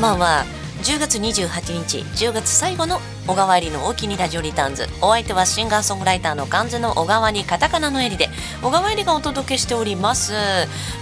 んばんは。10月28日10月最後の小川入りの大きにラジオリターンズ。お相手はシンガーソングライターの漢字の小川にカタカナのエリで小川入りがお届けしております。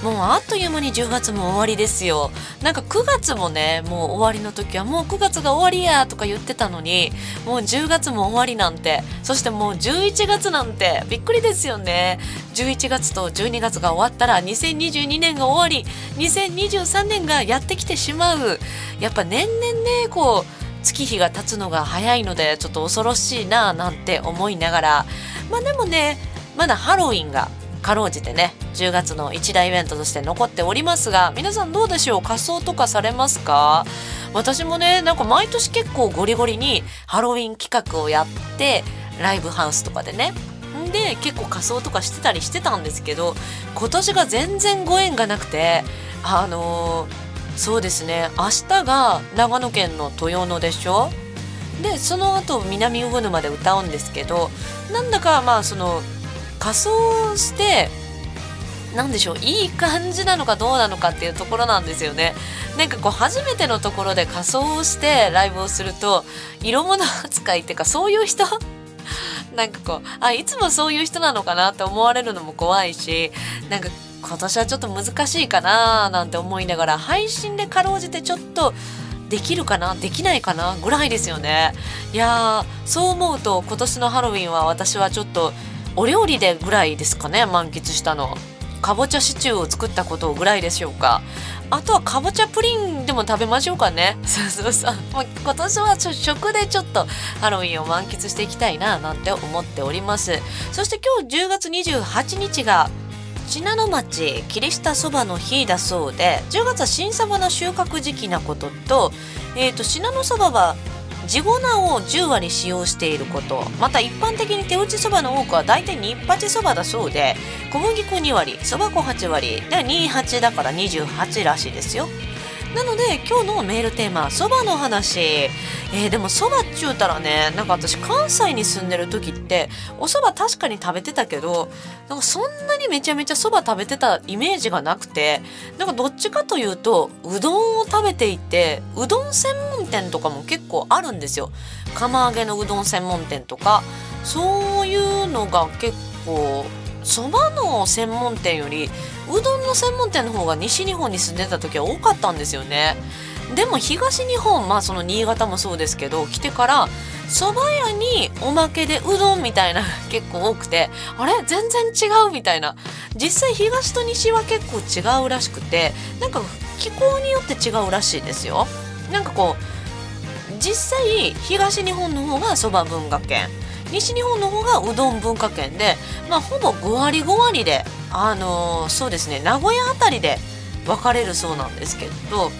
もうあっという間に10月も終わりですよ。なんか9月もねもう終わりの時はもう9月が終わりやとか言ってたのにもう10月も終わりなんてそしてもう11月なんてびっくりですよね。11月と12月が終わったら2022年が終わり2023年がやってきてしまう。やっぱ年々ねこう月日が経つのが早いのでちょっと恐ろしいななんて思いながら。まあでもねまだハロウィンがかろうじてね10月の一大イベントとして残っておりますが皆さんどうでしょう？仮装とかされますか？私もねなんか毎年結構ゴリゴリにハロウィン企画をやってライブハウスとかでねで結構仮装とかしてたりしてたんですけど今年が全然ご縁がなくてあのーそうですね明日が長野県の豊野でしょ？でその後南魚沼で歌うんですけどなんだかまあその仮装して何でしょういい感じなのかどうなのかっていうところなんですよね。なんかこう初めてのところで仮装をしてライブをすると色物扱いっていうかそういう人 なんかこうあいつもそういう人なのかなって思われるのも怖いしなんか今年はちょっと難しいかななんて思いながら配信でかろうじてちょっとできるかなできないかなぐらいですよね。いやーそう思うと今年のハロウィンは私はちょっとお料理でぐらいですかね満喫したのかぼちゃシチューを作ったことぐらいでしょうか。あとはかぼちゃプリンでも食べましょうかね。そうそうそう。今年は食でちょっとハロウィンを満喫していきたいななんて思っております。そして今日10月28日が信濃町キリシタそばの日だそうで10月は新そばの収穫時期なことと,、えーと、信濃そばは地粉を10割使用していること。また一般的に手打ちそばの多くは大体二八そばだそうで小麦粉2割そば粉8割で28だから28らしいですよ。なので今日のメールテーマそばの話。えー、でもそばっちゅうたらねなんか私関西に住んでる時っておそば確かに食べてたけどなんかそんなにめちゃめちゃそば食べてたイメージがなくてなんかどっちかというとうどんを食べていてうどん専門店とかも結構あるんですよ。釜揚げのうどん専門店とかそういうのが結構そばの専門店よりうどんの専門店の方が西日本に住んでた時は多かったんですよね。でも東日本まあその新潟もそうですけど来てから蕎麦屋におまけでうどんみたいな 結構多くてあれ？全然違うみたいな。実際東と西は結構違うらしくてなんか気候によって違うらしいですよ。なんかこう実際東日本の方がそば文化圏。西日本の方がうどん文化圏でまあほぼ5割5割であのー、そうですね名古屋辺りで分かれるそうなんですけど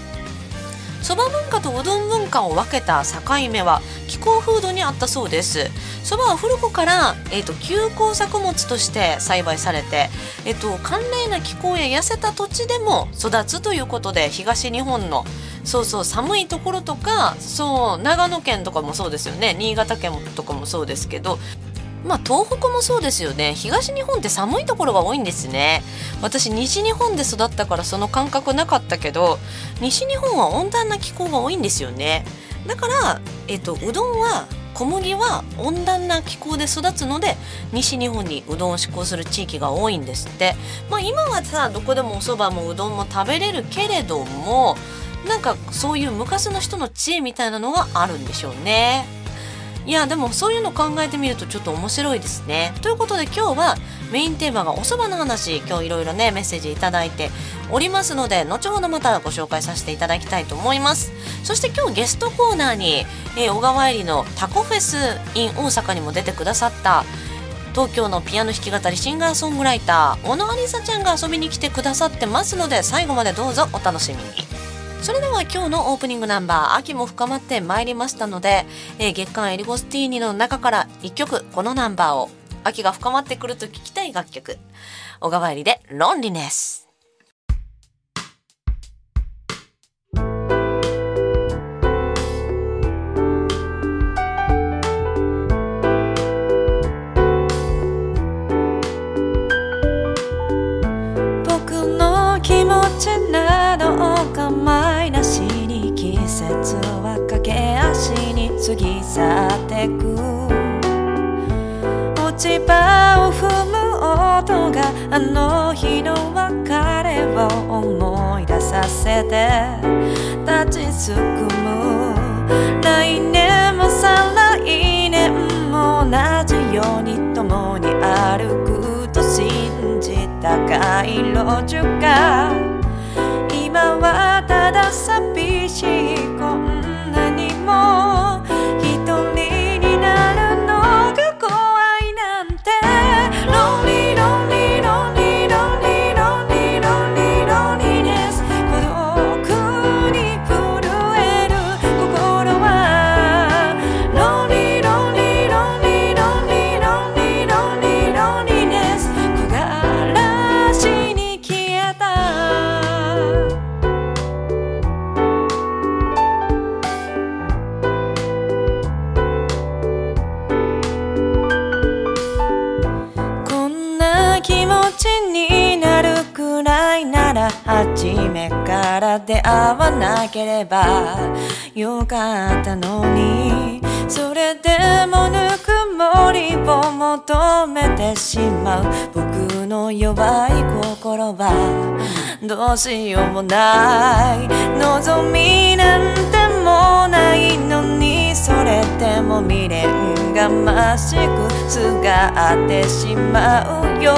そば文化とうどん文化を分けた境目は気候風土にあったそうです。そばは古くから、えーと、休耕作物として栽培されて、えーと、寒冷な気候や痩せた土地でも育つということで東日本のそうそう寒いところとかそう長野県とかもそうですよね。新潟県とかもそうですけどまあ東北もそうですよね。東日本って寒いところが多いんですね。私西日本で育ったからその感覚なかったけど西日本は温暖な気候が多いんですよね。だから、えっと、うどんは小麦は温暖な気候で育つので西日本にうどんを志向する地域が多いんですって。まあ今はさどこでもお蕎麦もうどんも食べれるけれどもなんかそういう昔の人の知恵みたいなのがあるんでしょうね。いやでもそういうの考えてみるとちょっと面白いですね。ということで今日はメインテーマがお蕎麦の話。今日いろいろねメッセージ頂いておりますので後ほどまたご紹介させていただきたいと思います。そして今日ゲストコーナーに、えー、小川入りのタコフェス in 大阪にも出てくださった東京のピアノ弾き語りシンガーソングライター小野ありさちゃんが遊びに来てくださってますので最後までどうぞお楽しみに。それでは今日のオープニングナンバー秋も深まってまいりましたので、えー、月刊エリゴスティーニの中から1曲このナンバーを秋が深まってくると聞きたい楽曲小川入りでロンリネス過ぎ去ってく。落ち葉を踏む音があの日の別れを思い出させて。立ちすくむ。来年も再来年も同じように共に歩くと信じた街路樹が会わなければよかったのに。それでもぬくもりを求めてしまう。僕の弱い心はどうしようもない。望みなんてもないのに。それでも未練がましくすがってしまうよ。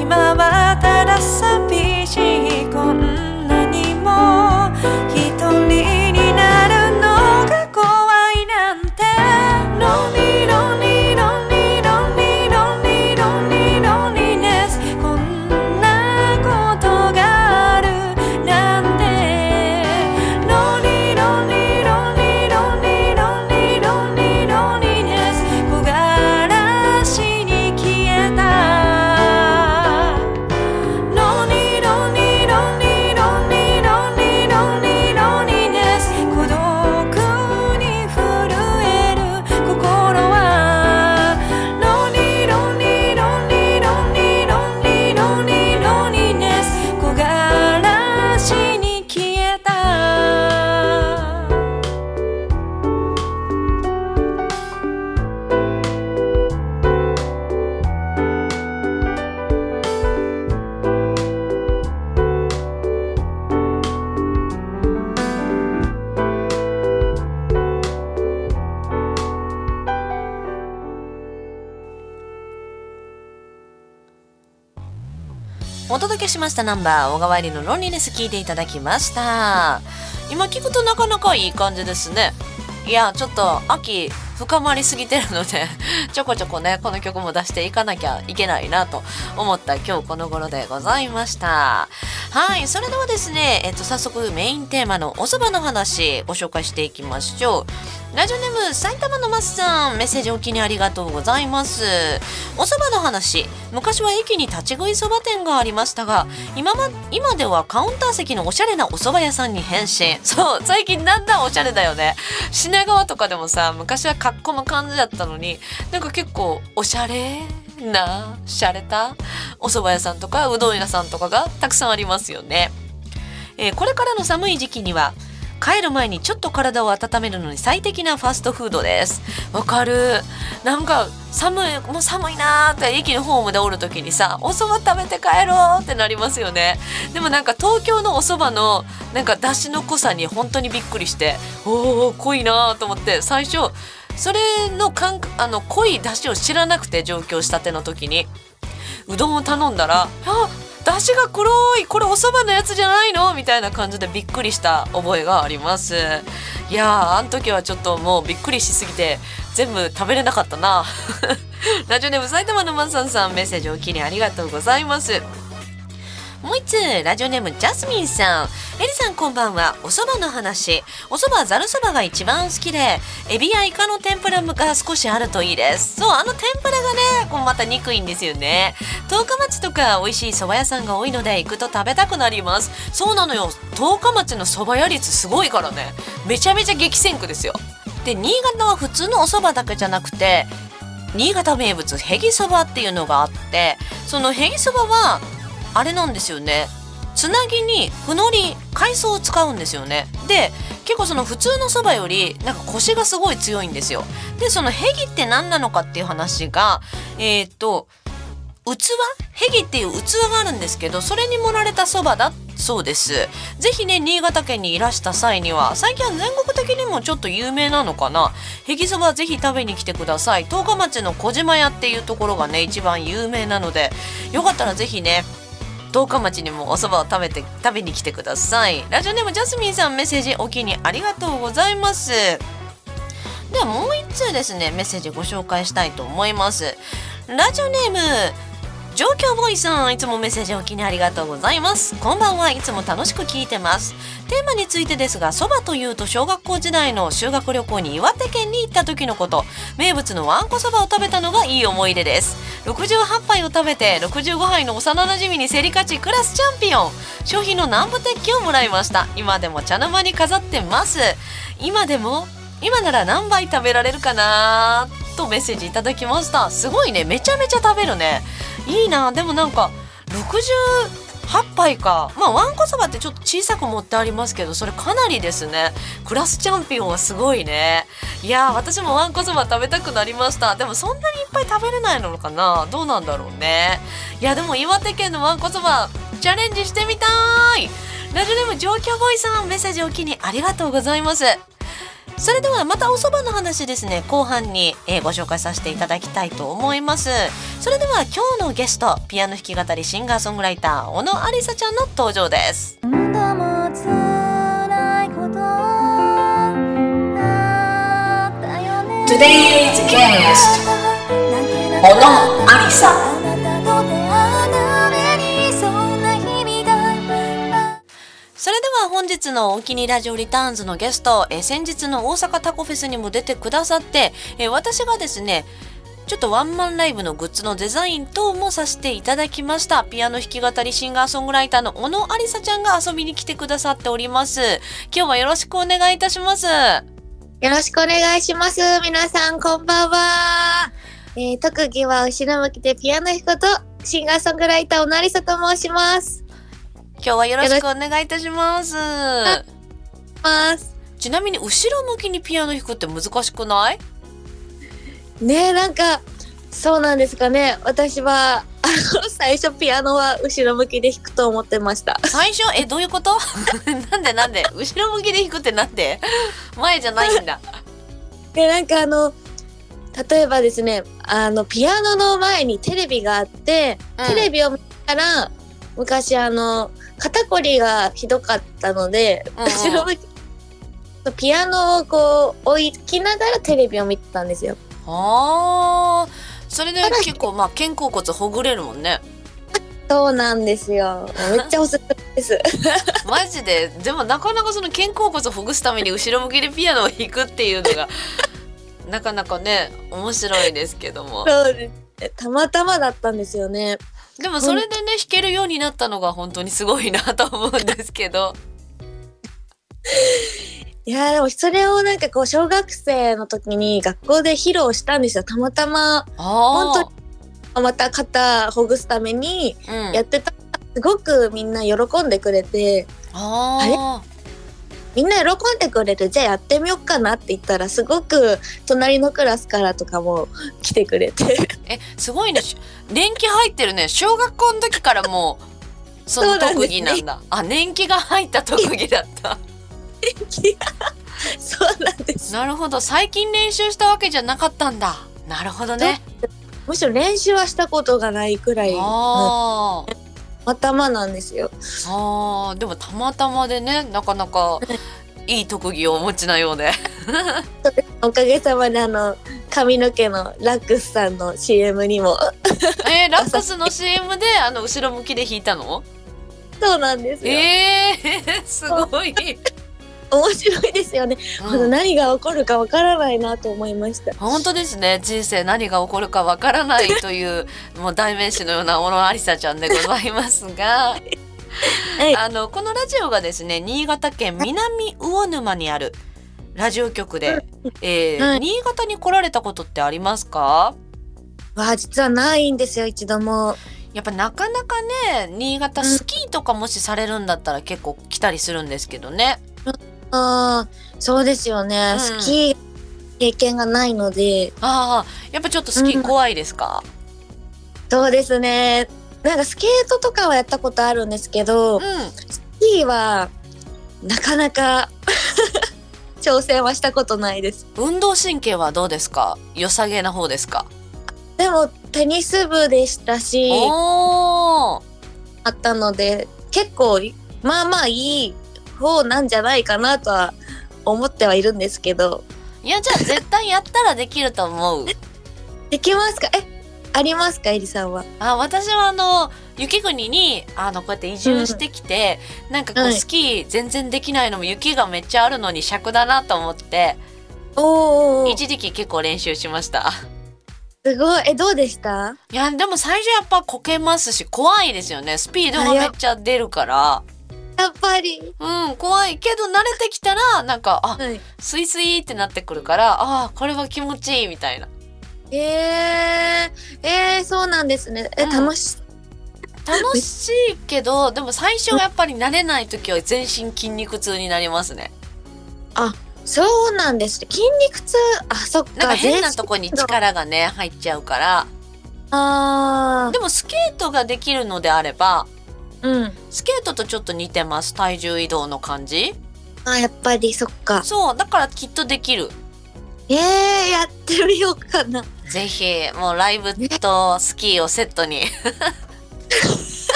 今はただ寂ししたナンバー小川入りのロンリネス聞いていただきました今聞くとなかなかいい感じですねいやちょっと秋深まりすぎてるのでちょこちょこねこの曲も出していかなきゃいけないなと思った今日この頃でございましたはいそれではですね、えっと、早速メインテーマのお蕎麦の話ご紹介していきましょう。ラジオネーム埼玉のマスさんメッセージお気にありがとうございます。お蕎麦の話昔は駅に立ち食いそば店がありましたが今ま今ではカウンター席のおしゃれなお蕎麦屋さんに変身。そう最近だんだんおしゃれだよね。品川とかでもさ昔は格好の感じだったのになんか結構おしゃれ。なしゃれたお蕎麦屋さんとかうどん屋さんとかがたくさんありますよね、えーこれからの寒い時期には帰る前にちょっと体を温めるのに最適なファストフードです。わかる。なんか寒いもう寒いなーって駅のホームでおる時にさお蕎麦食べて帰ろうってなりますよね。でもなんか東京のお蕎麦のなんか出汁の濃さに本当にびっくりしておお濃いなーと思って最初それの感覚あの濃い出汁を知らなくて上京したての時に。うどんを頼んだら「あ出汁が黒いこれお蕎麦のやつじゃないの?」みたいな感じでびっくりした覚えがあります。いやーあの時はちょっともうびっくりしすぎて全部食べれなかったな。ラジオネーム埼玉のマンさんさんメッセージおきにありがとうございます。もう一つラジオネームジャスミンさん。エリさんこんばんは。お蕎麦の話。お蕎麦ざるそばが一番好きでエビやイカの天ぷらが少しあるといいです。そうあの天ぷらがねこうまた憎いんですよね。十日町とか美味しい蕎麦屋さんが多いので行くと食べたくなります。そうなのよ。十日町の蕎麦屋率すごいからね。めちゃめちゃ激戦区ですよ。で新潟は普通のお蕎麦だけじゃなくて新潟名物へぎそばっていうのがあってそのへぎそばはあれなんですよね。つなぎにふのり海藻を使うんですよね。で結構その普通のそばよりなんかコシがすごい強いんですよ。でそのヘギって何なのかっていう話がえっ、と器？ヘギっていう器があるんですけどそれに盛られたそばだそうです。ぜひね新潟県にいらした際には最近は全国的にもちょっと有名なのかな。ヘギそばぜひ食べに来てください。十日町の小島屋っていうところがね一番有名なのでよかったらぜひね十日町にもお蕎麦を食べて食べに来てください。ラジオネームジャスミンさんメッセージお気にありがとうございます。ではもう一通ですねメッセージご紹介したいと思います。ラジオネーム状況ボーイさんいつもメッセージお気にありがとうございます。こんばんはいつも楽しく聞いてます。テーマについてですがそばというと小学校時代の修学旅行に岩手県に行った時のこと。名物のわんこそばを食べたのがいい思い出です。68杯を食べて65杯の幼馴染に競り勝ちクラスチャンピオン。商品の南部鉄器をもらいました。今でも茶の間に飾ってます。今でも今なら何杯食べられるかなとメッセージいただきました。すごいね。めちゃめちゃ食べるね。いいな。でもなんか68杯か。まあわんこそばってちょっと小さく持ってありますけどそれかなりですね。クラスチャンピオンはすごいね。いやー私もわんこそば食べたくなりました。でもそんなにいっぱい食べれないのかな。どうなんだろうね。いやでも岩手県のわんこそばチャレンジしてみたい。ラジオネーム状況ボーイさんメッセージおきにありがとうございます。それではまたお蕎麦の話ですね。後半に、えーご紹介させていただきたいと思います。それでは今日のゲストピアノ弾き語りシンガーソングライター小野ありさちゃんの登場です。Today's guest 小野ありさそれでは本日のお気にラジオリターンズのゲスト、えー先日の大阪タコフェスにも出てくださって、えー私がですねちょっとワンマンライブのグッズのデザイン等もさせていただきましたピアノ弾き語りシンガーソングライターの小野ありさちゃんが遊びに来てくださっております今日はよろしくお願いいたしますよろしくお願いします。皆さん、こんばんは。えー特技は後ろ向きでピアノ弾くこと、シンガーソングライター、おなりさと申します。今日はよろしくお願いいたします。ます。ちなみに後ろ向きにピアノ弾くって難しくない？ねえ、なんか、そうなんですかね。私は、あの、最初ピアノは後ろ向きで弾くと思ってました。最初？えどういうこと？なんでなんで？後ろ向きで弾くってなんで？前じゃないんだ。で、なんかあの、例えばですね、あの、ピアノの前にテレビがあって、うん。テレビを見たら、昔あの、肩こりがひどかったので、後ろ向き、ピアノをこう置きながらテレビを見てたんですよ。あーそれで結構まあ肩甲骨ほぐれるもんねそうなんですよ。めっちゃおすすめです。マジで？でもなかなかその肩甲骨ほぐすために後ろ向きでピアノを弾くっていうのがなかなかね面白いですけどもそうですね。たまたまだったんですよね。でもそれでね弾けるようになったのが本当にすごいなと思うんですけど。いやーでもそれをなんかこう小学生の時に学校で披露したんですよ。たまたまあ本また肩ほぐすためにやってた。らすごくみんな喜んでくれて。あみんな喜んでくれる。じゃあやってみようかなって言ったらすごく隣のクラスからとかも来てくれて。ーえすごいね。し年季入ってるね。小学校の時からもうその特技なんだ。あ年季が入った特技だった。そうなんです。なるほど。最近練習したわけじゃなかったんだ。なるほどね。むしろ練習はしたことがないくらいのあー頭なんですよ。あーでもたまたまでねなかなかい。い特技をお持ちなようで。おかげさまであの髪の毛のラックスさんの CM にも。えー、ラックスの CM であの後ろ向きで弾いたの？そうなんですよ、えー、すごい、面白いですよね、うん。何が起こるかわからないなと思いました。本当ですね。人生何が起こるかわからないという もう代名詞のような小野ありさちゃんでございますが。はい。あのこのラジオがですね新潟県南魚沼にあるラジオ局で、えーはい。新潟に来られたことってありますか？わあ実はないんですよ一度も。やっぱなかなかね新潟スキーとかもしされるんだったら結構来たりするんですけどね。ああ、そうですよね。うん。スキー経験がないので、ああやっぱちょっとスキー怖いですか、そうですね。なんかスケートとかはやったことあるんですけど、うん、スキーはなかなか 挑戦はしたことないです。運動神経はどうですか？良さげな方ですか？でもテニス部でしたし、あったので、結構まあまあいい方なんじゃないかなとは思ってはいるんですけど、いやじゃあ絶対やったらできると思う。できますか？え、ありますか？エリさんは。あ私はあの雪国にあのこうやって移住してきて、なんかこはいうスキー全然できないのも雪がめっちゃあるのに尺だなと思っておー、一時期結構練習しました。すごい。え、どうでした？いやでも最初やっぱこけますし怖いですよねスピードがめっちゃ出るからやっぱり。うん怖いけど慣れてきたらなんかあはい。スイスイってなってくるからあこれは気持ちいいみたいなえー、えー、そうなんですね。え、うん楽し、楽しいけどでも最初やっぱり慣れない時は全身筋肉痛になりますねそうなんですね。筋肉痛、あ、そっか。なんか変な全とこに力がね入っちゃうからあでもスケートができるのであればー、うん。スケートとちょっと似てます体重移動の感じ？あ、やっぱりそっか。そうだからきっとできるえー、やってみようかな。ぜひもうライブとスキーをセットに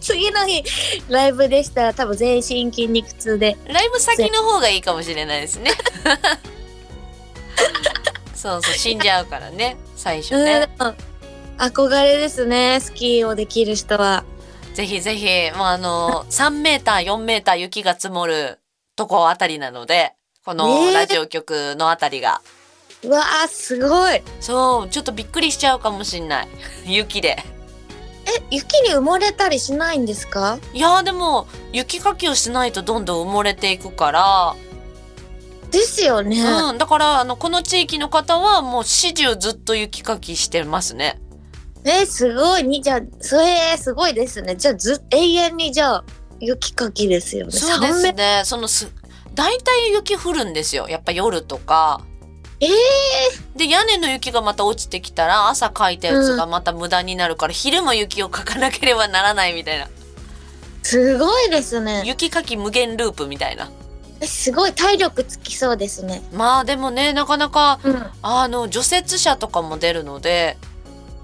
次の日、ライブでしたら多分全身筋肉痛で。ライブ先の方がいいかもしれないですね そうそう死んじゃうからね最初ね、うん。憧れですね。スキーをできる人は。ぜひぜひもうあの3メーター4メーター雪が積もるとこあたりなのでこのラジオ局のあたりが、うわー、すごい。え、そうちょっとびっくりしちゃうかもしんない。雪で。雪に埋もれたりしないんですか？いやーでも雪かきをしないとどんどん埋もれていくから、ですよね。うん、だからあのこの地域の方はもう始終ずっと雪かきしてますねえ、すごい。に、じゃあ、それ、すごいですね。じゃあ、ず、永遠に、じゃあ、雪かきですよね。そうで3すメねそのす大体雪降るんですよやっぱ夜とかえー、で屋根の雪がまた落ちてきたら朝かいたやつがまた無駄になるから、昼も雪をかかなければならないみたいなすごいですね。雪かき無限ループみたいなえすごい体力つきそうですね。まあでもねなかなかうん。あの除雪車とかも出るので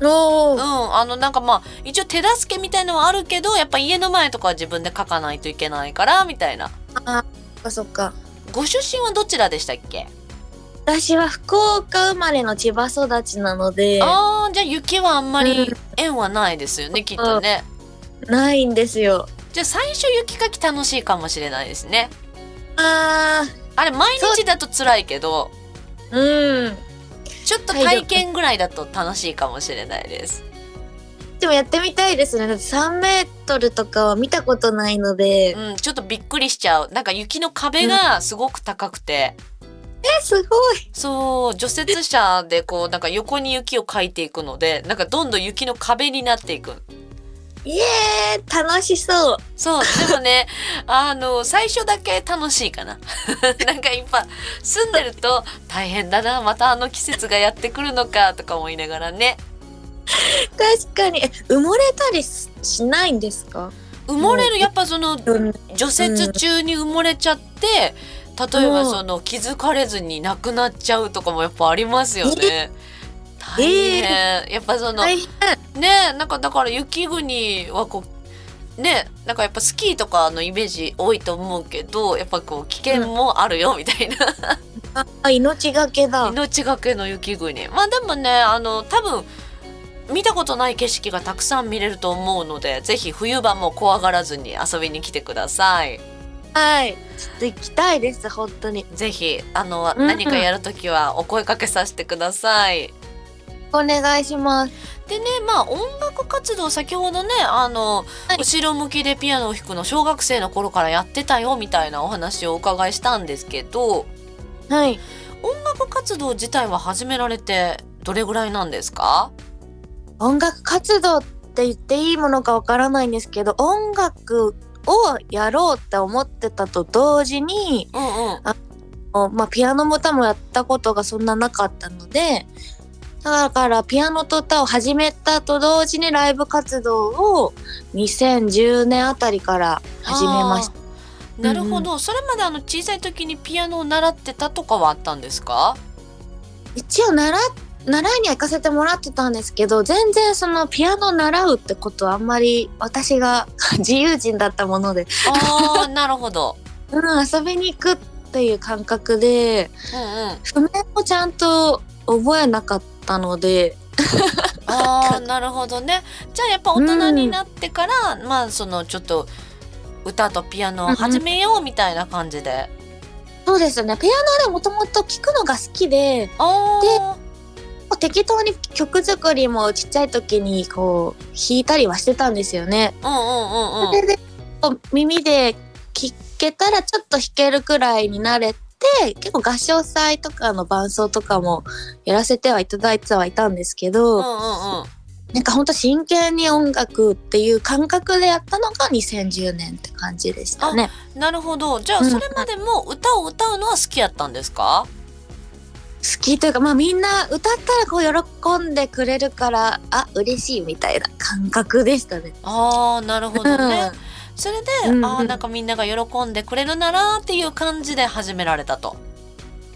うんあのなんかまあ一応手助けみたいのはあるけどやっぱ家の前とかは自分で書かないといけないからみたいな。あ、そっかそっか。ご出身はどちらでしたっけ？私は福岡生まれの千葉育ちなので、あーじゃあ雪はあんまりうん。縁はないですよねきっとね。ないんですよ。じゃあ最初雪かき楽しいかもしれないですね。ああれ毎日だと辛いけど。ー、うん。ちょっと体験ぐらいだと楽しいかもしれないですでもやってみたいですね。だって3メートルとかは見たことないので。うんちょっとびっくりしちゃうなんか雪の壁がすごく高くて、え、すごい。そう除雪車でこうなんか横に雪をかいていくのでなんかどんどん雪の壁になっていくイエーイ楽しそう。そうでもね あの最初だけ楽しいかな なんかいっぱい住んでると大変だなまたあの季節がやってくるのかとか思いながらね確かに。え、埋もれたりししないんですか？埋もれるやっぱそのうん。除雪中に埋もれちゃって例えばうんその気づかれずに亡くなっちゃうとかもやっぱありますよね。大変、やっぱその。ねなんかだから雪国はこうねなんかやっぱスキーとかのイメージ多いと思うけどやっぱこう危険もあるよみたいな、あ、命がけだ。命がけの雪国まあでもねあの多分見たことない景色がたくさん見れると思うのでぜひ冬場も怖がらずに遊びに来てください。はい。ちょっと行きたいです、本当に。ぜひあの、うん何かやるときはお声かけさせてください。お願いします。でねまあ音楽活動先ほどねあの、はい後ろ向きでピアノを弾くの小学生の頃からやってたよみたいなお話をお伺いしたんですけどはい。音楽活動自体は始められてどれぐらいなんですか？音楽活動っって言っていいものかわからないんですけど音楽をやろうって思ってたと同時に、うんうんまあ、ピアノも歌もやったことがそんななかったのでだからピアノと歌を始めたと同時にライブ活動を2010年あたりから始めました。なるほど、それまであの小さい時にピアノを習ってたとかはあったんですか？一応習っ習いには行かせてもらってたんですけど全然そのピアノ習うってことはあんまり私が自由人だったもので、ああなるほど。うん、遊びに行くっていう感覚でうんうん。譜面もちゃんと覚えなかったので。ああなるほどね。じゃあやっぱ大人になってから、まあそのちょっと歌とピアノを始めようみたいな感じで、そうですね。ピアノでもともと聴くのが好きで。ああ適当に曲作りもちっちゃい時にこう弾いたりはしてたんですよね。うんうんうんうん。それでこう耳で聴けたらちょっと弾けるくらいになれて結構合唱祭とかの伴奏とかもやらせてはいただいてはいたんですけど、うんうんうん。なんかほんと真剣に音楽っていう感覚でやったのが2010年って感じでしたね。なるほど。じゃあうんそれまでも歌を歌うのは好きやったんですか、好きというかまあみんな歌ったらこう喜んでくれるからあ嬉しいみたいな感覚でしたね。ああなるほどね、うんそれで、うんうんああなんかみんなが喜んでくれるならっていう感じで始められたと。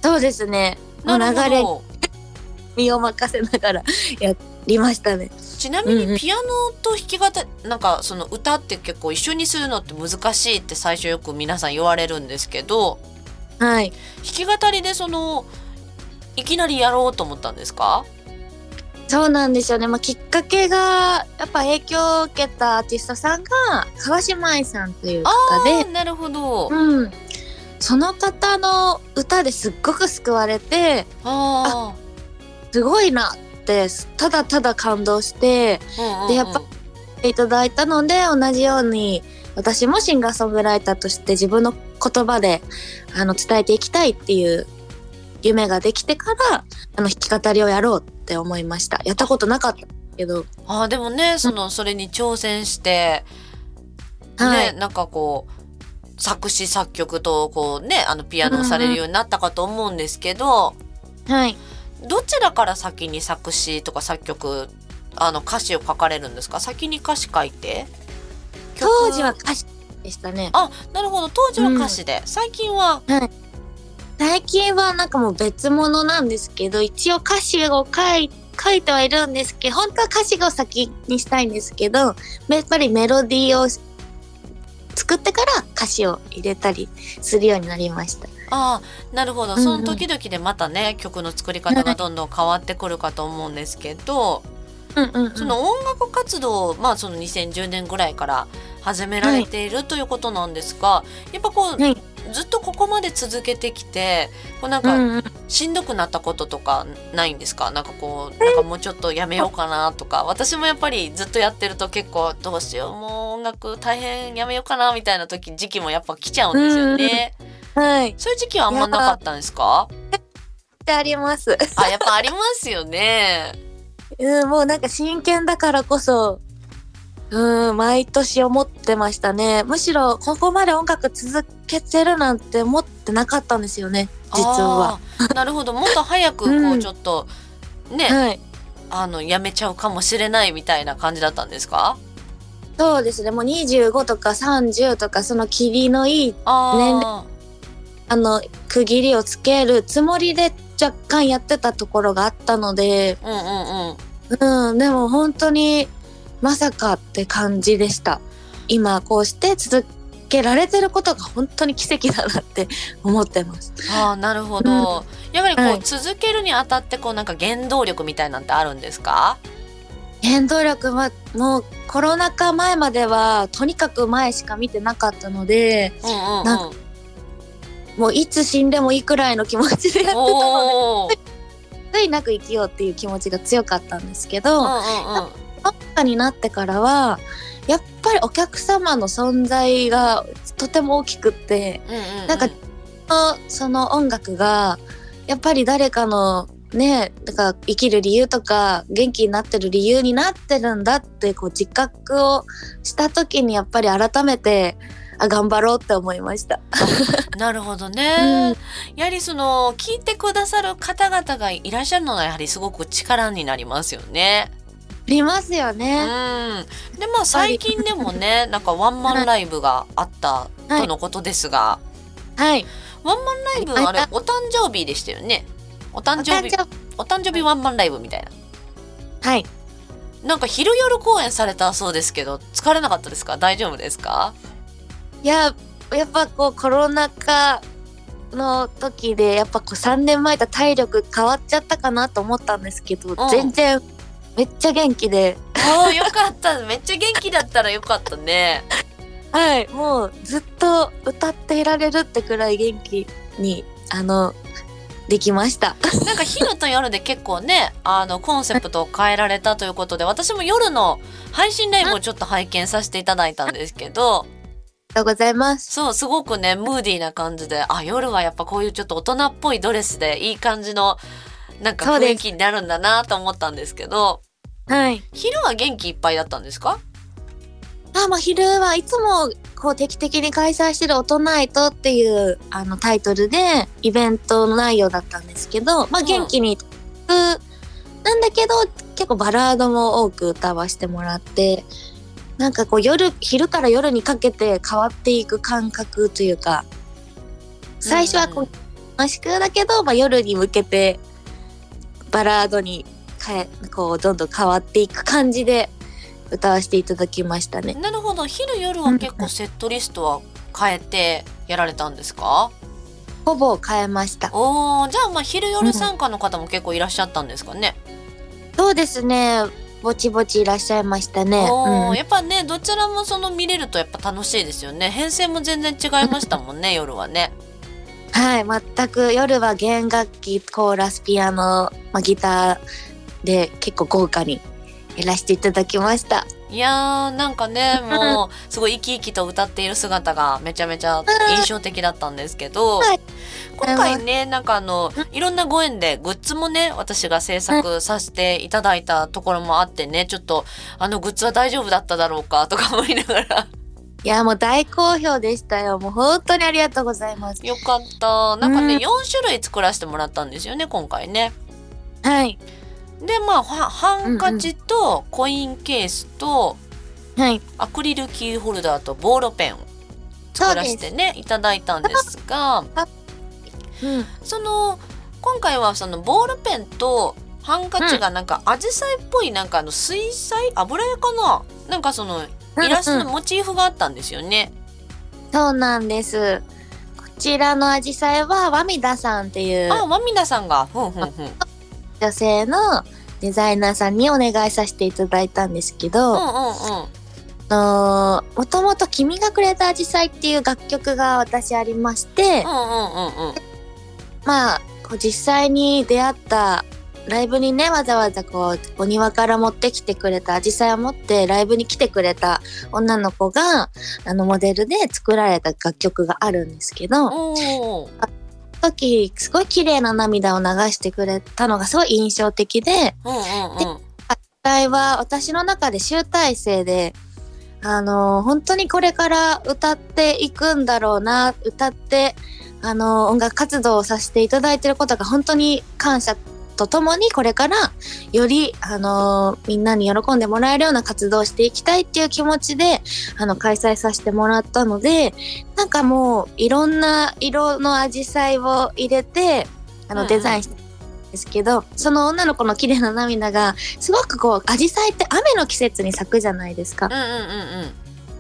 そうですね。流れほ身を任せながら やりましたね。どちなみにピアノと弾き語りなんかその歌って結構一緒にするのって難しいって最初よく皆さん言われるんですけどはい。弾き語りでそのいきなりやろうと思ったんですか？そうなんですよね。まあ、きっかけがやっぱ影響を受けたアーティストさんが川島愛さんというあ方で、あなるほど。うん、その方の歌ですっごく救われてあすごいなってただただ感動してうんうんでやっぱいただいたので同じように私もシンガーソングライターとして自分の言葉であの伝えていきたいっていう夢ができてからあの弾き語りをやろうって思いました。やったことなかったけど。あーでもねそのそれに挑戦して、はい。ねなんかこう作詞作曲とこうねあのピアノをされるようになったかと思うんですけど、はい。どちらから先に作詞とか作曲あの歌詞を書かれるんですか？先に歌詞書いて。曲当時は歌詞でしたね。あなるほど。当時は歌詞で、最近は最近はなんかもう別物なんですけど一応歌詞を書い書いてはいるんですけど本当は歌詞を先にしたいんですけどやっぱりメロディーを作ってから歌詞を入れたりするようになりました。ああなるほど、うんうん。その時々でまたね曲の作り方がどんどん変わってくるかと思うんですけど、うんうんうん。その音楽活動をまあその2010年ぐらいから始められているということなんですが、やっぱこう、はいずっとここまで続けてきてこうなんかしんどくなったこととかないんですか？なんかこうなんかもうちょっとやめようかなとか私もやっぱりずっとやってると結構どうしようもう音楽大変やめようかなみたいな時時期もやっぱ来ちゃうんですよね。はい。そういう時期はあんまなかったんですか？ってあります。あやっぱありますよね。うん、もうなんか真剣だからこそ、うん、毎年思ってましたね。むしろここまで音楽続けてるなんて思ってなかったんですよね、実は。なるほどもっと早くこううんちょっと、ねはい。あのやめちゃうかもしれないみたいな感じだったんですか？そうですね。もう25とか30とかその霧のいい年あの区切りをつけるつもりで若干やってたところがあったので、うんうんうんうん、でも本当にまさかって感じでした。今こうして続けられてることが本当に奇跡だなって 思ってます。ああなるほど、やはりこう、はい。続けるにあたってこうなんか原動力みたいなんてあるんですか？原動力はもうコロナ禍前まではとにかく前しか見てなかったのでうんうんうん。なもういつ死んでもいいくらいの気持ちでやってたのでおー。悔いなく生きようっていう気持ちが強かったんですけど、うんうんうん音楽になってからはやっぱりお客様の存在がとても大きくってうんうんうんなんかその音楽がやっぱり誰かのねだから生きる理由とか元気になってる理由になってるんだってこう自覚をした時にやっぱり改めてあ頑張ろうって思いました。なるほどね、やはりその聞いてくださる方々がいらっしゃるのがやはりすごく力になりますよね。ありますようん、ね。でまあ最近でもねなんかワンマンライブがあったとのことですが、はい。ワンマンライブあれお誕生日でしたよね。お誕生日お誕お誕生日ワンマンライブみたいな。はい。なんか昼夜公演されたそうですけど疲れなかったですか？大丈夫ですか？いややっぱこうコロナ禍の時でやっぱこう3年前と体力変わっちゃったかなと思ったんですけど、ん全然めっちゃ元気でおーよかっためっちゃ元気だったらよかったね。はいもうずっと歌っていられるってくらい元気にあのできました。なんか昼と夜で結構ねあのコンセプトを変えられたということで私も夜の配信ライブをちょっと拝見させていただいたんですけどありがとうございます。そうすごくねムーディーな感じであ夜はやっぱこういうちょっと大人っぽいドレスでいい感じのなんか雰囲気になるんだなと思ったんですけどはい。昼は元気いっぱいだったんですか？あまあ昼はいつもこう定期的に開催してる大人ナイトっていうあのタイトルでイベントの内容だったんですけど、まあうん。元気に、なんだけど結構バラードも多く歌わせてもらって、なんかこう夜、昼から夜にかけて変わっていく感覚というか、最初はこう、楽しくだけど、まあ夜に向けてバラードに変え、こうどんどん変わっていく感じで歌わせていただきましたね。なるほど昼夜は結構セットリストは変えてやられたんですか？ほぼ変えました。おーじゃあまあ昼夜参加の方も結構いらっしゃったんですかね、そうですね。ぼちぼちいらっしゃいましたね。うんやっぱねどちらもその見れるとやっぱ楽しいですよね編成も全然違いましたもんね夜はねはい、全く夜は弦楽器、コーラス、ピアノ、まあ、ギターで結構豪華にやらせていただきました。いやーなんかねもうすごい生き生きと歌っている姿がめちゃめちゃ印象的だったんですけど、はい今回ねなんかあのいろんなご縁でグッズもね私が制作させていただいたところもあってねちょっとあのグッズは大丈夫だっただろうかとか思いながらいや、もう大好評でしたよ。もう本当にありがとうございます。よかったなんかね、うん4種類作らせてもらったんですよね今回ね。はい。でまあはハンカチとコインケースとはい。アクリルキーホルダーとボールペンを作らせてねいただいたんですが うん。その今回はそのボールペンとハンカチがなんかアジサイっぽいなんかあの水彩油絵かな？なんかそのイラストうんうんのモチーフがあったんですよね。そうなんです。こちらのアジサイは、ワミダさんっていうあ、ワミダさんが、ふんふんふん。うん女性のデザイナーさんにお願いさせていただいたんですけど、うんうん。あのもともと「君がくれたアジサイ」っていう楽曲が私ありまして、うんうんうんうん。まあ実際に出会ったライブにねわざわざこうお庭から持ってきてくれたアジサイを持ってライブに来てくれた女の子があのモデルで作られた楽曲があるんですけど、時すごい綺麗な涙を流してくれたのがすごい印象的でうんうんうん。実は私の中で集大成であの本当にこれから歌っていくんだろうな歌ってあの音楽活動をさせていただいてることが本当に感謝とともにこれからよりあのみんなに喜んでもらえるような活動をしていきたいっていう気持ちであの開催させてもらったのでなんかもういろんな色のアジサイを入れてあのデザインしてですけど、その女の子の綺麗な涙がすごくこうアジサイって雨の季節に咲くじゃないですか。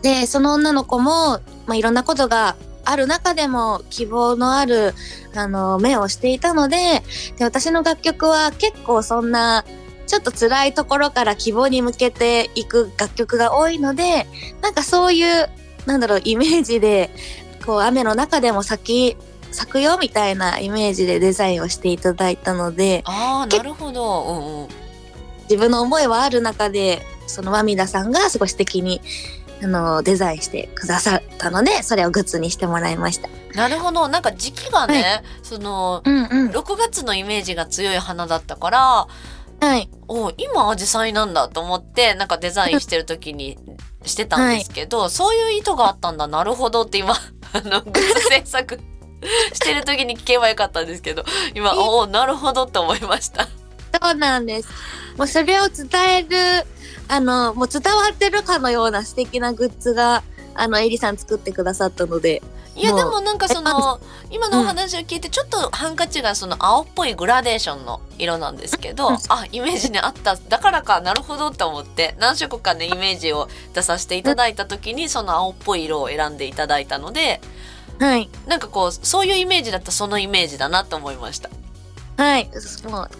でその女の子も、まあ、いろんなことがある中でも希望のあるあの目をしていたのでで私の楽曲は結構そんなちょっと辛いところから希望に向けていく楽曲が多いのでなんかそういうなんだろうイメージでこう雨の中でも咲き咲くよみたいなイメージでデザインをしていただいたのでああ、なるほど。うんうん。自分の思いはある中でそのワミダさんがすごい素敵にあのデザインしてくださったのでそれをグッズにしてもらいました。なるほどなんか時期がね、そのうんうん。6月のイメージが強い花だったからはい。お今アジサイなんだと思ってなんかデザインしてる時に してたんですけど、そういう意図があったんだなるほどって今 あのグッズ制作してる時に聞けばよかったんですけど今おおなるほどって思いました。そうなんです。もうそれを伝える、あの、もう伝わってるかのような素敵なグッズが、あの、エリさん作ってくださったので、いやでもなんかその今のお話を聞いてちょっとハンカチがその青っぽいグラデーションの色なんですけど、うんあイメージにあっただからかなるほどって思って何色かねイメージを出させていただいた時にその青っぽい色を選んでいただいたのではい。なんかこうそういうイメージだったらそのイメージだなと思いました。はい。もう、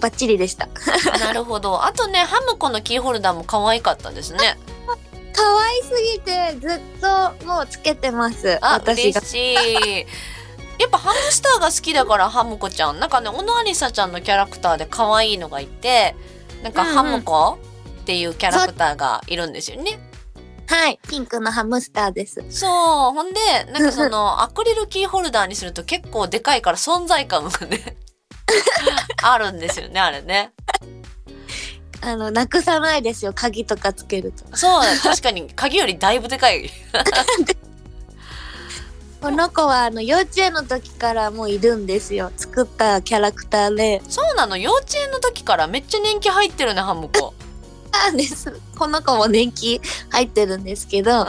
バッチリでした。なるほどあとねハムコのキーホルダーも可愛かったですね。可愛すぎて、ずっともうつけてます。あ嬉。しい。やっぱハムスターが好きだからハムコちゃんなんかね小野ありさちゃんのキャラクターで可愛いのがいてなんかハムコっていうキャラクターがいるんですよね。はい。ピンクのハムスターです。そうほんでなんかそのアクリルキーホルダーにすると結構でかいから存在感がね あるんですよねあれね。あの、なくさないですよ。鍵とかつけると。そう確かに鍵よりだいぶでかい。この子は、あの、幼稚園の時からもういるんですよ。作ったキャラクターで。そうなの？幼稚園の時からめっちゃ年季入ってるねハムコ。なんです。この子も年季入ってるんですけど、うん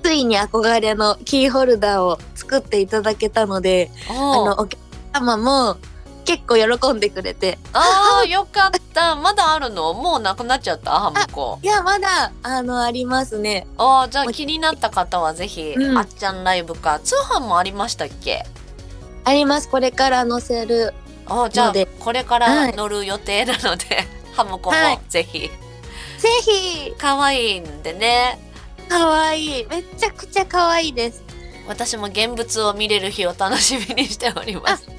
ついに憧れのキーホルダーを作っていただけたので、あの、お客様も結構喜んでくれて、あーよかった。まだあるの？もうなくなっちゃった？ハムコいや、まだ、あの、ありますね。あーじゃあ気になった方はぜひ、うん。あっちゃんライブか。通販もありましたっけ？あります。これから載せる。あーじゃあこれから乗る予定なので、ハムコもはい。ぜひ。ぜひ、可愛いんでね。かわい。い。めちゃくちゃかわいいです。私も現物を見れる日を楽しみにしております。いい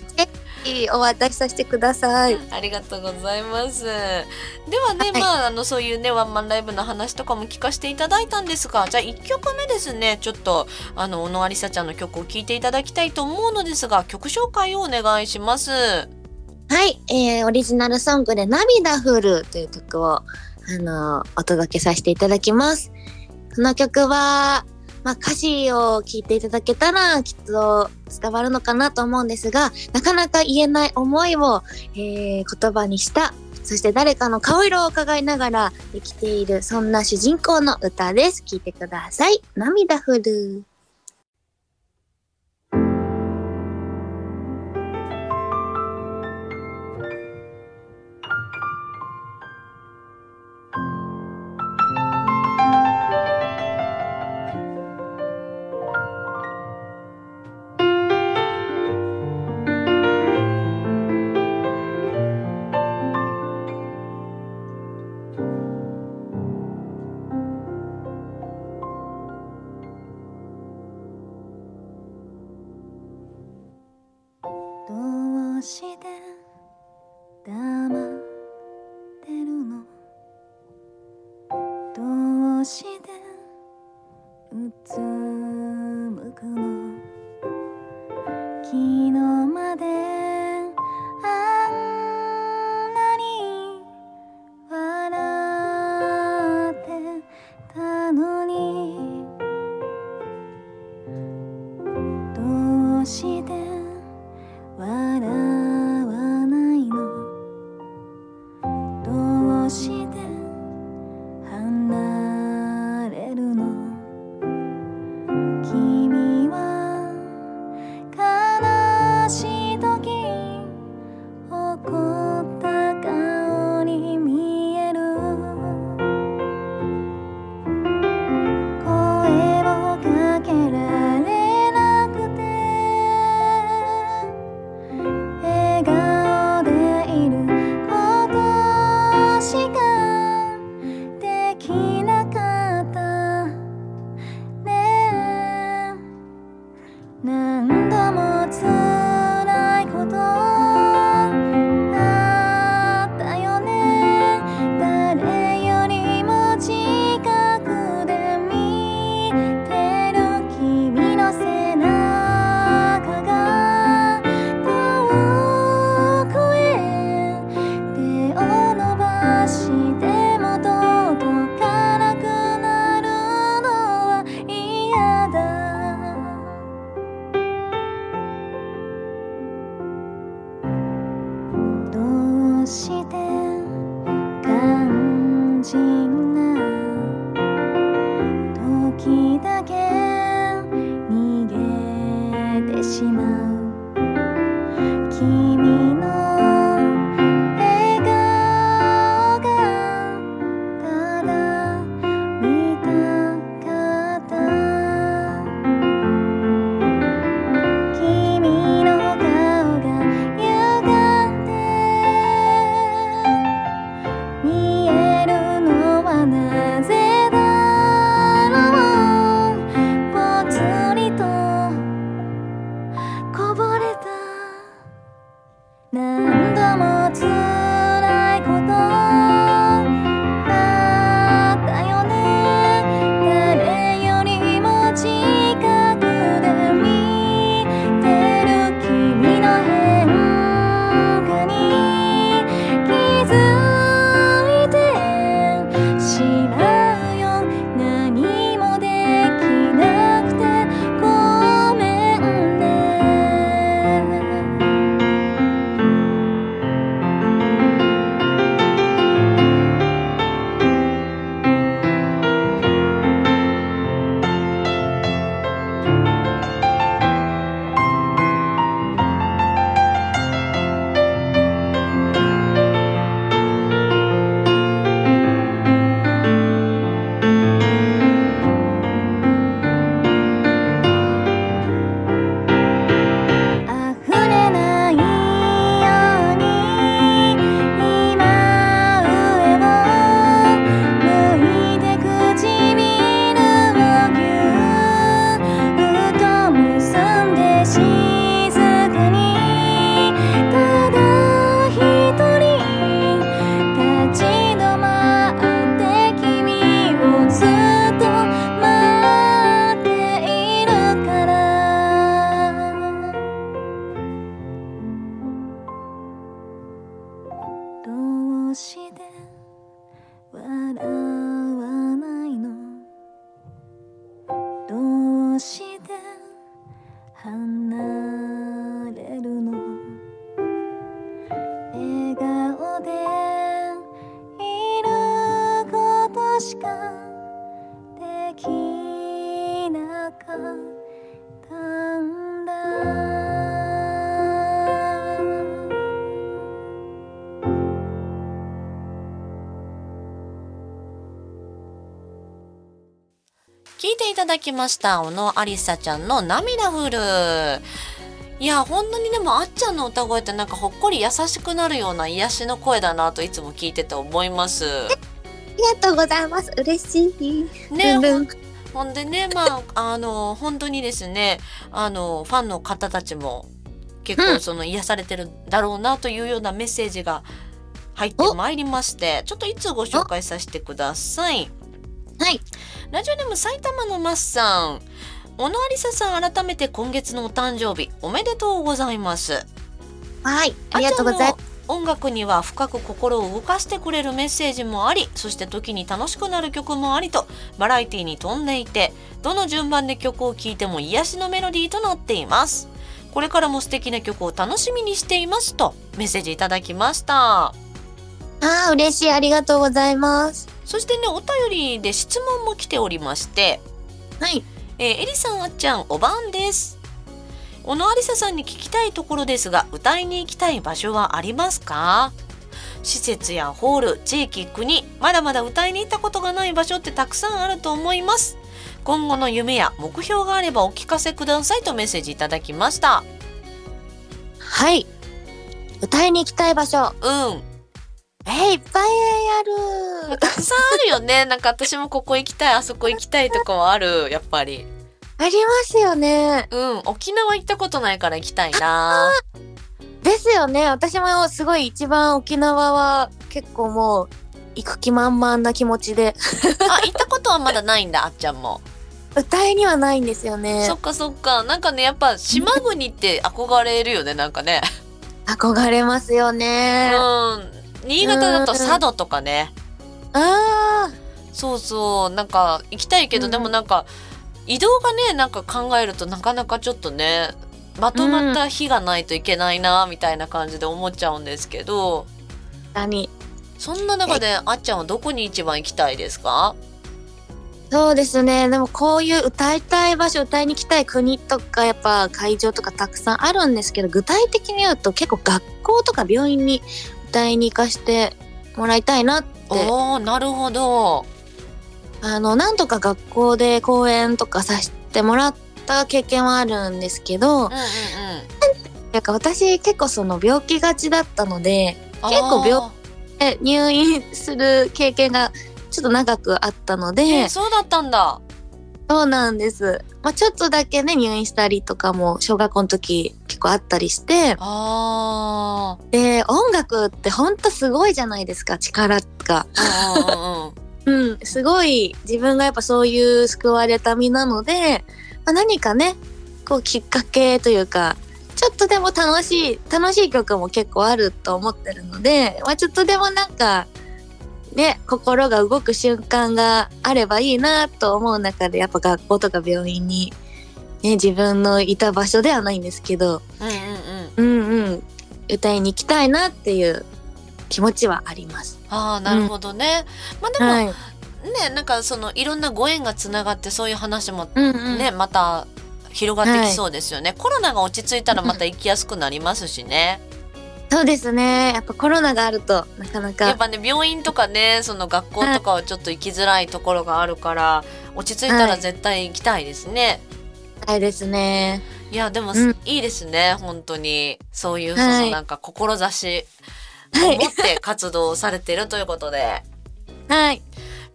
お渡しさせてください。ありがとうございます。ではね、はいまあ、あの、そういうね、ワンマンライブの話とかも聞かせていただいたんですが、じゃあ1曲目ですね、ちょっと、あの、小野ありさちゃんの曲を聴いていただきたいと思うのですが、曲紹介をお願いします。はい、えー、オリジナルソングで涙降るという曲を、あのお届けさせていただきます。この曲は、まあ、歌詞を聞いていただけたらきっと伝わるのかなと思うんですが、なかなか言えない思いを、えー言葉にした、そして誰かの顔色を伺いながら生きている、そんな主人公の歌です。聴いてください。涙降る。うつむくどだきました小野ありさちゃんの涙降るいや本当にでもあっちゃんの歌声ってなんかほっこり優しくなるような癒しの声だなといつも聞いてて思いますありがとうございます。嬉しい。ねほんでねまああの本当にですねあのファンの方たちも結構うんその癒されてるだろうなというようなメッセージが入ってまいりましてちょっといつご紹介させてください。はい。ラジオネーム埼玉のマスさん小野ありささん改めて今月のお誕生日おめでとうございます。はい。ありがとうございます。す。音楽には深く心を動かしてくれるメッセージもありそして時に楽しくなる曲もありとバラエティに富んでいてどの順番で曲を聴いても癒しのメロディーとなっていますこれからも素敵な曲を楽しみにしていますとメッセージいただきましたああ、嬉しい。ありがとうございます。そしてねお便りで質問も来ておりましてはい。えー、エリさんあっちゃんおばんです小野ありささんに聞きたいところですが歌いに行きたい場所はありますか？施設やホール地域国まだまだ歌いに行ったことがない場所ってたくさんあると思います今後の夢や目標があればお聞かせくださいとメッセージいただきましたはい。歌いに行きたい場所。うんえー、いっぱいある。たくさんあるよね なんか私もここ行きたいあそこ行きたいとかはあるやっぱりありますよね。うん沖縄行ったことないから行きたいなですよね。私もすごい一番沖縄は結構もう行く気満々な気持ちであ行ったことはまだないんだあっちゃんも歌いにはないんですよねそ。っかそっかなんかねやっぱ島国って憧れるよねなんかね憧れますようね。ん新潟だと佐渡とかね。ああ、そうそうなんか行きたいけど、うん。でもなんか移動がねなんか考えるとなかなかちょっとねまとまった日がないといけないなみたいな感じで思っちゃうんですけど、かに。そんな中であっちゃんはどこに一番行きたいですか？そうですね。でもこういう歌いたい場所、歌いに行きたい国とか、やっぱ会場とかたくさんあるんですけど、具体的に言うと結構学校とか病院に歌いに行かしてもらいたいなって。おーなるほど。あの、なんとか学校で講演とかさせてもらった経験はあるんですけどうん、うんうん。なんか私結構その病気がちだったので、結構病あえ入院する経験がちょっと長くあったので、ーえーそうだったんだそうなんです。まあちょっとだけね、入院したりとかも小学校の時結構あったりして、あで、音楽ってほんとすごいじゃないですか、力が。うん、すごい自分がやっぱそういう救われた身なので、まあ、何かね、こうきっかけというか、ちょっとでも楽しい、楽しい曲も結構あると思ってるので、まあちょっとでもなんか、ね、心が動く瞬間があればいいなと思う中で、やっぱ学校とか病院に、ね、自分のいた場所ではないんですけど、うんうんうん。うんうん、歌いに行きたいなっていう気持ちはあります。ああなるほどね、まあでも、はい。ねなんかそのいろんなご縁がつながってそういう話もうんうん。ね、また広がってきそうですよね、コロナが落ち着いたらまた行きやすくなりますしね、そうですね。やっぱコロナがあるとなかなやっか。ぱね病院とかねその学校とかはちょっと行きづらいところがあるから落ち着いたら絶対行きたいですね、ないですね。い、やでも、うんいいですね本当にそういうそはいのなんか志はいを持って活動をされてるということで。はい。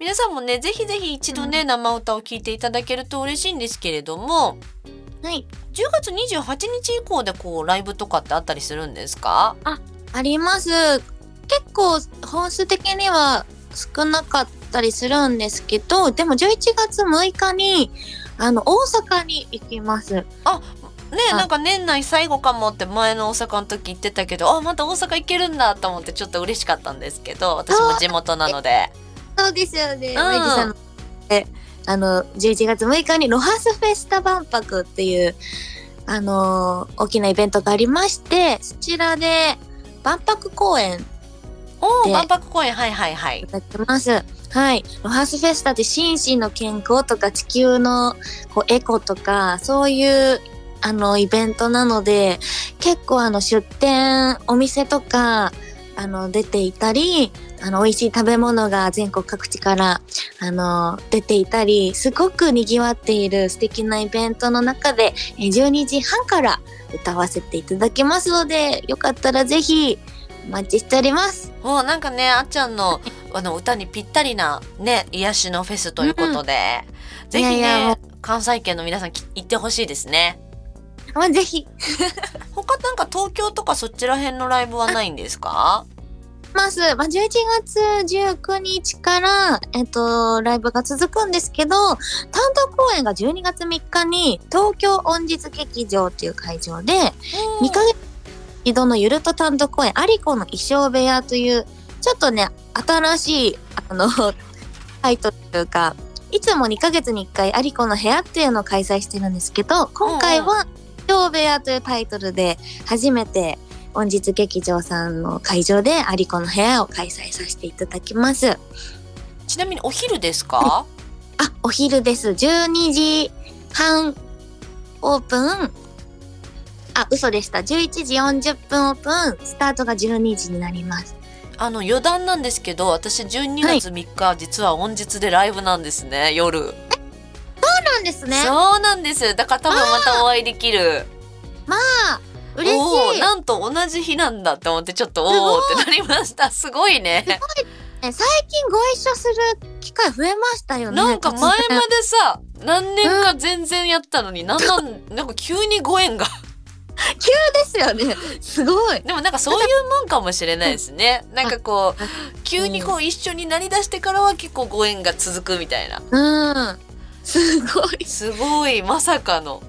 皆さんもねぜひぜひ一度ね生歌を聴いていただけると嬉しいんですけれどもはい。10月28日以降でこうライブとかってあったりするんですか？あります。結構本数的には少なかったりするんですけど、でも11月6日に、あの、大阪に行きます。ねあなんか年内最後かもって前の大阪の時言ってたけどあまた大阪行けるんだと思ってちょっと嬉しかったんですけど私も地元なのでそうですよね。んメイジさんあの、11月6日にロハスフェスタ万博っていう、あの大きなイベントがありまして、そちらで万博公演でおお万博公園はいはいはいいただきます。はい。ロハスフェスタって心身の健康とか地球のこうエコとか、そういうあのイベントなので、結構あの出店、お店とか、あの出ていたり、あの美味しい食べ物が全国各地からあの出ていたり、すごく賑わっている素敵なイベントの中で、えー12時半から歌わせていただきますので、よかったらぜひお待ちしております。もうなんかねあっちゃんの あの歌にぴったりなね癒しのフェスということで、ぜひねいやいや関西圏の皆さんき行ってほしいですね。まあ、ぜひ。他なんか東京とかそちら辺のライブはないんですか？ます。まあ、11月19日から、えっと、ライブが続くんですけど、単独公演が12月3日に東京音実劇場っていう会場で、2ヶ月一度のゆると単独公演、アリコの衣装部屋という、ちょっとね、新しい、あの、タイトルというか、いつも2ヶ月に1回アリコの部屋っていうのを開催してるんですけど、今回は、衣装部屋というタイトルで初めて本日劇場さんの会場でアリコの部屋を開催させていただきます。あ、ちなみにお昼ですか？お昼です。12時半オープン。あ、嘘でした。11時40分オープン。スタートが12時になります。あの余談なんですけど私12月3日、実は音実でライブなんですね夜そうなんですね。そうなんですだから多分またお会いできる嬉しい。なんと同じ日なんだって思ってちょっとおおってなりましたすごいねね最近ご一緒する機会増えましたよね。なんか前までさ何年か全然やったのに、なんなん なんか急にご縁が急ですよね。すごい。でもなんかそういうもんかもしれないですねなんかこう急にこう一緒になりだしてからは結構ご縁が続くみたいなうん。すごい。すごいまさかの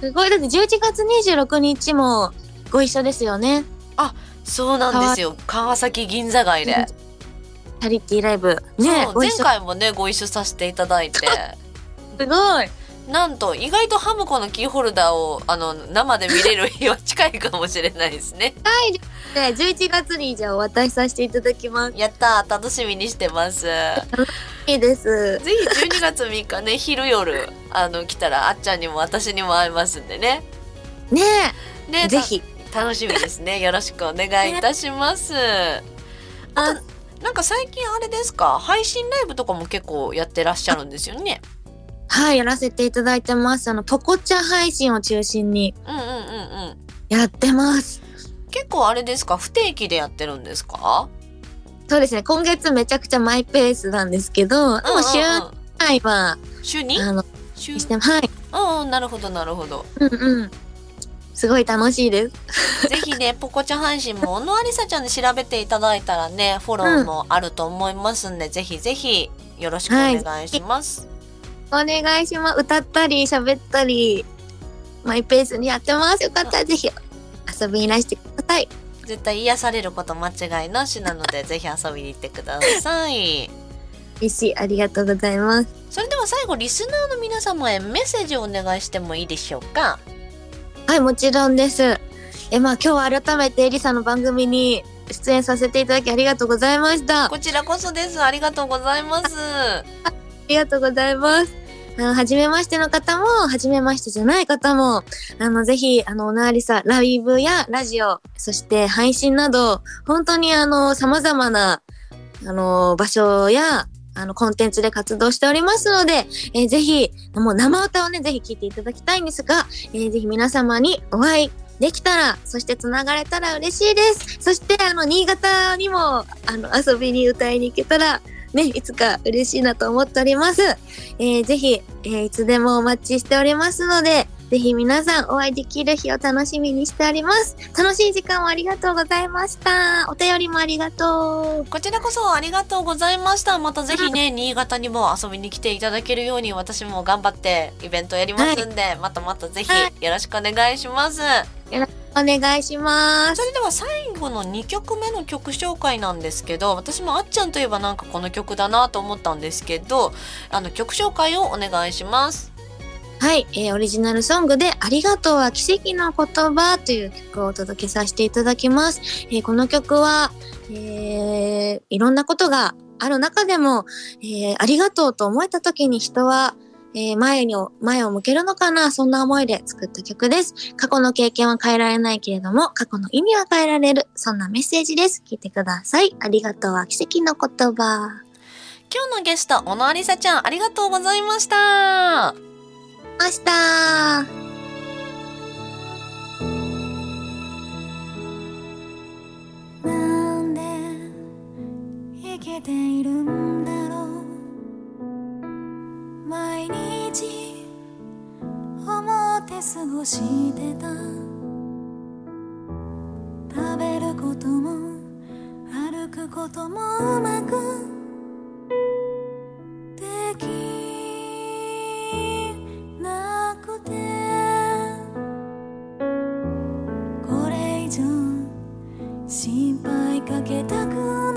すごい。だって11月26日もご一緒ですよね。そうなんですよ川崎銀座街で、チャリティーライブ。ね。前回もねご一緒させていただいて すごい。なんと意外とハムコのキーホルダーをあの生で見れる日は近いかもしれないですね。はい。で、11月にじゃあお渡しさせていただきます。やったー楽しみにしてます。ぜいいです。ひ12月3日ね昼夜あの来たらあっちゃんにも私にも会えますんでね。ねねえ、ぜひ。た楽しみですね。よろしくお願いいたします。あ、なんか最近あれですか？配信ライブとかも結構やってらっしゃるんですよね。はい、やらせていただいてます。あの、ポコチャ配信を中心にうんうんうんうん。やってます。結構あれですか？不定期でやってるんですか？そうですね、今月めちゃくちゃマイペースなんですけど、でも週うんうんうん内は、週にあの、週？してはい、うんうんなるほどなるほど。うんうん。すごい楽しいです。ぜひね、ポコチャ配信も、小野ありさちゃんで調べていただいたらね、フォローもあると思いますんで、ぜひぜひよろしくお願いします。お願いします。歌ったり、喋ったり、マイペースにやってます。よかったらぜひ遊びにいらしてください。絶対癒されること間違いなしなので、ぜひ遊びに行ってください。嬉しい。ありがとうございます。それでは最後、リスナーの皆様へメッセージをお願いしてもいいでしょうか？はい、もちろんです。え、まあ今日は改めてエリさんの番組に出演させていただきありがとうございました。あこちらこそです。ありがとうございます。りがとうございます。あの、初めましての方も、初めましてじゃない方も、あの、ぜひ、あの、おなわりさ、ライブやラジオ、そして配信など、本当にあの、様々な、あの、場所や、あの、コンテンツで活動しておりますので、えーぜひ、もう生歌をね、ぜひ聴いていただきたいんですが、えーぜひ皆様にお会いできたら、そして繋がれたら嬉しいです。そして、あの、新潟にも、あの、遊びに歌いに行けたら、ね、いつか嬉しいなと思っております。えーぜひ、えーいつでもお待ちしておりますので、ぜひ皆さんお会いできる日を楽しみにしております。楽しい時間をありがとうございました。お便りもありがとう。こちらこそありがとうございました。またぜひね、新潟にも遊びに来ていただけるように私も頑張ってイベントやりますんで、またまたぜひはよろしくお願いします。お願いします。それでは最後の2曲目の曲紹介なんですけど、私もあっちゃんといえばなんかこの曲だなと思ったんですけど、あの曲紹介をお願いします。はい、えーオリジナルソングでありがとうは奇跡の言葉という曲をお届けさせていただきます。えーこの曲は、えーいろんなことがある中でも、えーありがとうと思えた時に人は、えー前に前を向けるのかなそんな思いで作った曲です。過去の経験は変えられないけれども、過去の意味は変えられる。そんなメッセージです。聞いてください。ありがとうは奇跡の言葉。今日のゲスト、小野ありさちゃん、ありがとうございました。ました。なんで生きているんだろう毎日思って過ごしてた食べることも歩くこともうまくできなくて。これ以上心配かけたくない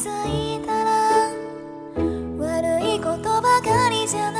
づいたら悪いことばかりじゃない。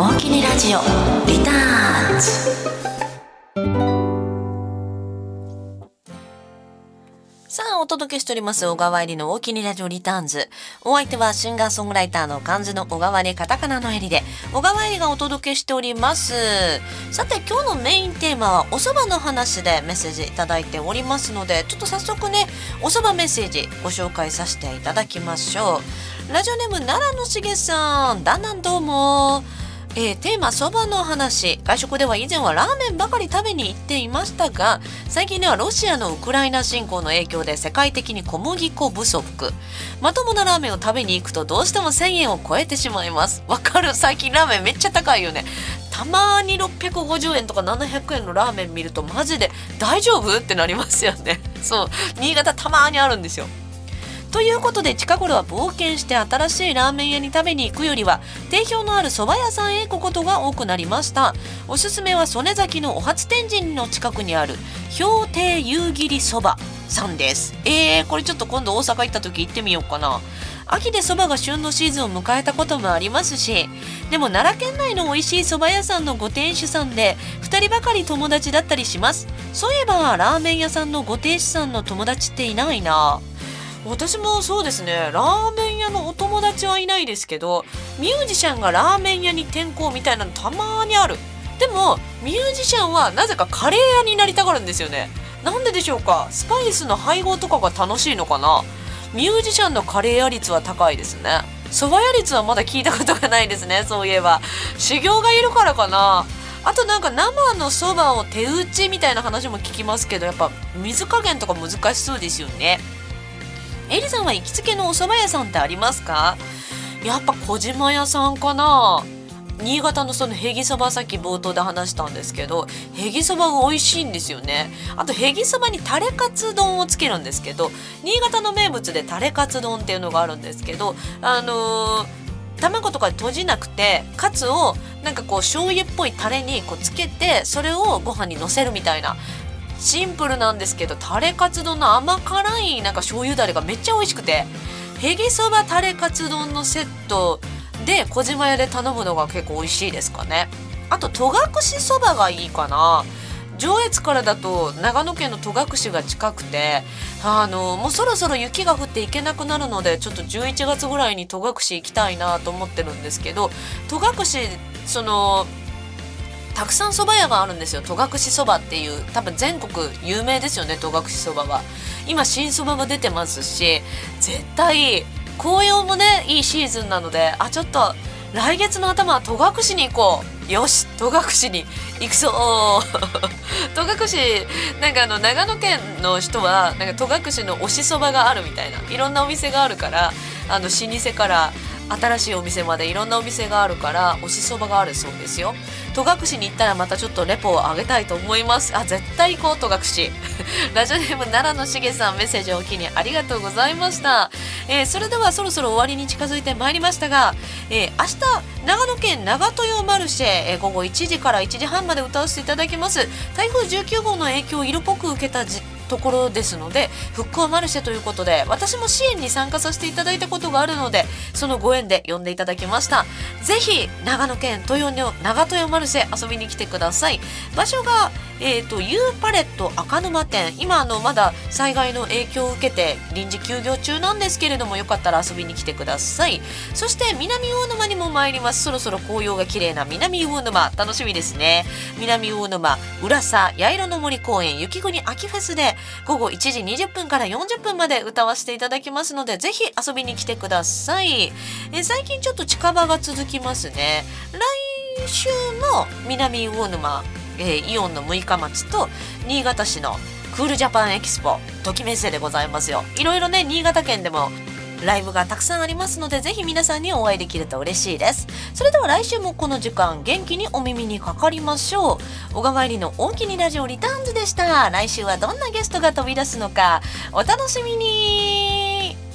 大きにラジオ。リターンズ。さあお届けしております小川入りの大きにラジオリターンズ。お相手はシンガーソングライターの漢字の小川入りカタカナの襟で小川入りがお届けしております。さて今日のメインテーマはお蕎麦の話でメッセージいただいておりますのでちょっと早速ねお蕎麦メッセージご紹介させていただきましょう。ラジオネーム奈良のしげさん。だんだんどうも。えーテーマそばの話。外食では以前はラーメンばかり食べに行っていましたが最近ではロシアのウクライナ侵攻の影響で世界的に小麦粉不足。まともなラーメンを食べに行くとどうしても1000円を超えてしまいます。わかる？最近ラーメンめっちゃ高いよね。たまに650円とか700円のラーメン見るとマジで大丈夫？ってなりますよね。そう。新潟たまにあるんですよ。ということで近頃は冒険して新しいラーメン屋に食べに行くよりは定評のある蕎麦屋さんへ行くことが多くなりました。おすすめは曽根崎のお初天神の近くにある氷亭夕霧そばさんです。えー、これちょっと今度大阪行った時行ってみようかな。秋でそばが旬のシーズンを迎えたこともありますしでも奈良県内の美味しいそば屋さんのご店主さんで2人ばかり友達だったりします。そういえばラーメン屋さんのご店主さんの友達っていないな。私もそうですね。ラーメン屋のお友達はいないですけどミュージシャンがラーメン屋に転校みたいなのたまにある。でもミュージシャンはなぜかカレー屋になりたがるんですよね。なんででしょうか？スパイスの配合とかが楽しいのかな？ミュージシャンのカレー屋率は高いですね。蕎麦屋率はまだ聞いたことがないですね。そういえば。修行がいるからかな。あとなんか生のそばを手打ちみたいな話も聞きますけどやっぱ水加減とか難しそうですよね。エリさんは行きつけのお蕎麦屋さんってありますか？やっぱ小島屋さんかな。新潟のそのへぎそばさっき冒頭で話したんですけどへぎそばが美味しいんですよね。あとへぎそばにタレカツ丼をつけるんですけど新潟の名物でタレカツ丼っていうのがあるんですけどあのー卵とか閉じなくてカツをなんかこう醤油っぽいタレにこうつけてそれをご飯にのせるみたいなシンプルなんですけどタレカツ丼の甘辛いなんか醤油だれがめっちゃ美味しくて。へぎそばタレカツ丼のセットで小島屋で頼むのが結構美味しいですかね。あと戸隠そばがいいかな。上越からだと長野県の戸隠が近くてあのもうそろそろ雪が降って行けなくなるのでちょっと11月ぐらいに戸隠行きたいなと思ってるんですけど戸隠そのたくさん蕎麦屋があるんですよ。戸隠そばっていう多分全国有名ですよね戸隠そばは。今新そばが出てますし絶対紅葉もねいいシーズンなのであちょっと来月の頭は戸隠に行こう。よし戸隠に行くぞ。戸隠なんかあの長野県の人はなんか戸隠の推しそばがあるみたいな。いろんなお店があるからあの老舗から新しいお店までいろんなお店があるから推しそばがあるそうですよ。戸隠に行ったらまたちょっとレポをあげたいと思いますあ絶対行こう戸隠。ラジオネーム奈良のしげさんメッセージをおきにありがとうございました、えーそれではそろそろ終わりに近づいてまいりましたが、えー明日長野県長豊マルシェ、えー午後1時から1時半まで歌わせていただきます。台風19号の影響を色濃く受けたところですので復興マルシェということで私も支援に参加させていただいたことがあるのでそのご縁で呼んでいただきました。ぜひ長野県豊の長豊マルシェ遊びに来てください。場所がえー、と U パレット赤沼店。今あのまだ災害の影響を受けて臨時休業中なんですけれどもよかったら遊びに来てください。そして南魚沼にも参ります。そろそろ紅葉が綺麗な南魚沼。楽しみですね。南魚沼浦佐八色の森公園雪国秋フェスで午後1時20分から40分まで歌わせていただきますのでぜひ遊びに来てください。え最近ちょっと近場が続きますね。来週の南魚沼えーイオンの六日町と新潟市のクールジャパンエキスポときめせでございますよ。いろいろね新潟県でもライブがたくさんありますのでぜひ皆さんにお会いできると嬉しいです。それでは来週もこの時間元気にお耳にかかりましょう。小川入りの大きにラジオリターンズでした。来週はどんなゲストが飛び出すのかお楽しみに。